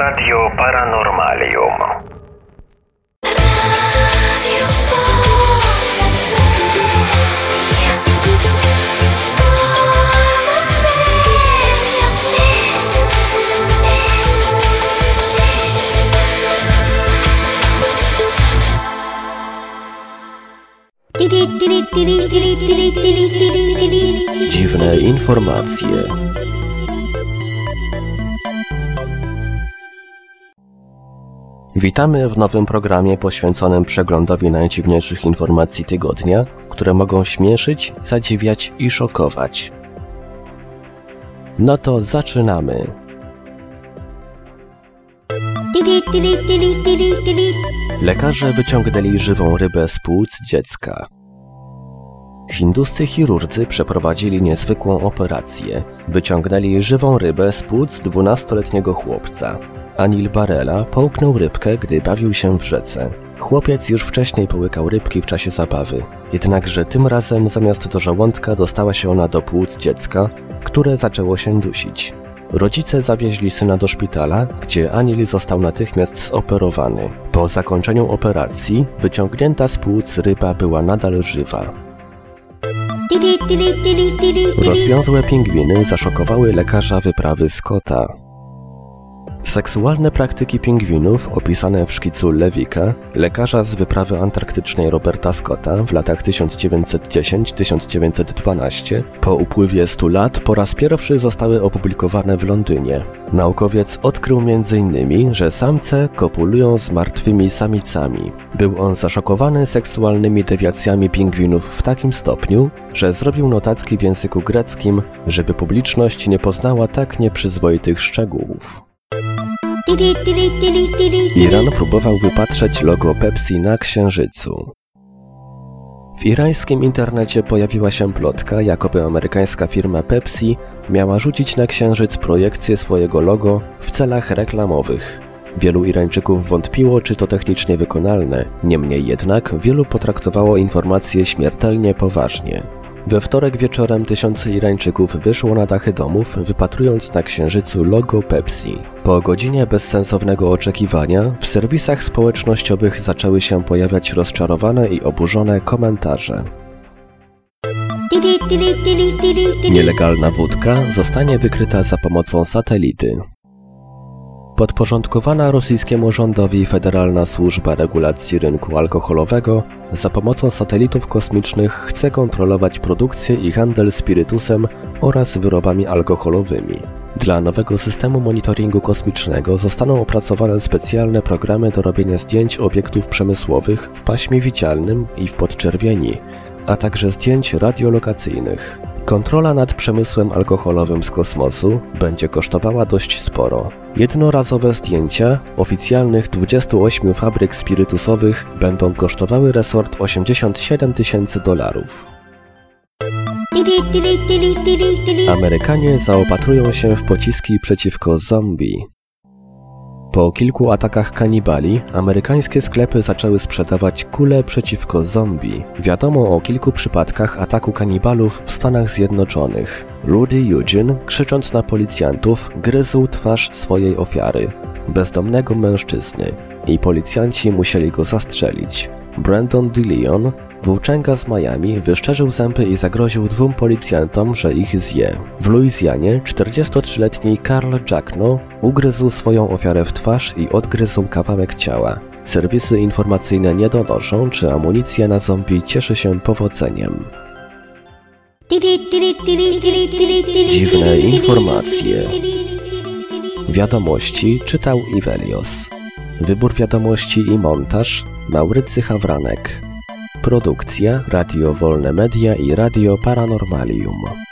Radio Paranormalium. Dziwne informacje. Witamy w nowym programie poświęconym przeglądowi najdziwniejszych informacji tygodnia, które mogą śmieszyć, zadziwiać i szokować. No to zaczynamy. Lekarze wyciągnęli żywą rybę z płuc dziecka. Hinduscy chirurdzy przeprowadzili niezwykłą operację. Wyciągnęli żywą rybę z płuc 12-letniego chłopca. Anil Barela połknął rybkę, gdy bawił się w rzece. Chłopiec już wcześniej połykał rybki w czasie zabawy, jednakże tym razem zamiast do żołądka dostała się ona do płuc dziecka, które zaczęło się dusić. Rodzice zawieźli syna do szpitala, gdzie Anil został natychmiast zoperowany. Po zakończeniu operacji wyciągnięta z płuc ryba była nadal żywa. Rozwiązłe pingwiny zaszokowały lekarza wyprawy Scotta. Seksualne praktyki pingwinów opisane w szkicu Lewika, lekarza z wyprawy antarktycznej Roberta Scotta w latach 1910-1912, po upływie 100 lat po raz pierwszy zostały opublikowane w Londynie. Naukowiec odkrył m.in., że samce kopulują z martwymi samicami. Był on zaszokowany seksualnymi dewiacjami pingwinów w takim stopniu, że zrobił notatki w języku greckim, żeby publiczność nie poznała tak nieprzyzwoitych szczegółów. Iran próbował wypatrzeć logo Pepsi na księżycu. W irańskim internecie pojawiła się plotka, jakoby amerykańska firma Pepsi miała rzucić na księżyc projekcję swojego logo w celach reklamowych. Wielu Irańczyków wątpiło, czy to technicznie wykonalne, niemniej jednak wielu potraktowało informację śmiertelnie poważnie. We wtorek wieczorem tysiące Irańczyków wyszło na dachy domów, wypatrując na księżycu logo Pepsi. Po godzinie bezsensownego oczekiwania w serwisach społecznościowych zaczęły się pojawiać rozczarowane i oburzone komentarze. Nielegalna wódka zostanie wykryta za pomocą satelity. Podporządkowana rosyjskiemu rządowi Federalna Służba Regulacji Rynku Alkoholowego za pomocą satelitów kosmicznych chce kontrolować produkcję i handel spirytusem oraz wyrobami alkoholowymi. Dla nowego systemu monitoringu kosmicznego zostaną opracowane specjalne programy do robienia zdjęć obiektów przemysłowych w paśmie widzialnym i w podczerwieni, a także zdjęć radiolokacyjnych. Kontrola nad przemysłem alkoholowym z kosmosu będzie kosztowała dość sporo. Jednorazowe zdjęcia oficjalnych 28 fabryk spirytusowych będą kosztowały resort 87 tysięcy dolarów. Amerykanie zaopatrują się w pociski przeciwko zombie. Po kilku atakach kanibali, amerykańskie sklepy zaczęły sprzedawać kule przeciwko zombie. Wiadomo o kilku przypadkach ataku kanibalów w Stanach Zjednoczonych. Rudy Eugene, krzycząc na policjantów, gryzł twarz swojej ofiary, bezdomnego mężczyzny, i policjanci musieli go zastrzelić. Brandon DeLeon, włóczęga z Miami, wyszczerzył zęby i zagroził dwóm policjantom, że ich zje. W Luizjanie 43-letni Carl Jackno ugryzł swoją ofiarę w twarz i odgryzł kawałek ciała. Serwisy informacyjne nie donoszą, czy amunicja na zombie cieszy się powodzeniem. Dziwne informacje. Wiadomości czytał Ivelios. Wybór wiadomości i montaż Maurycy Hawranek. Produkcja Radio Wolne Media i Radio Paranormalium.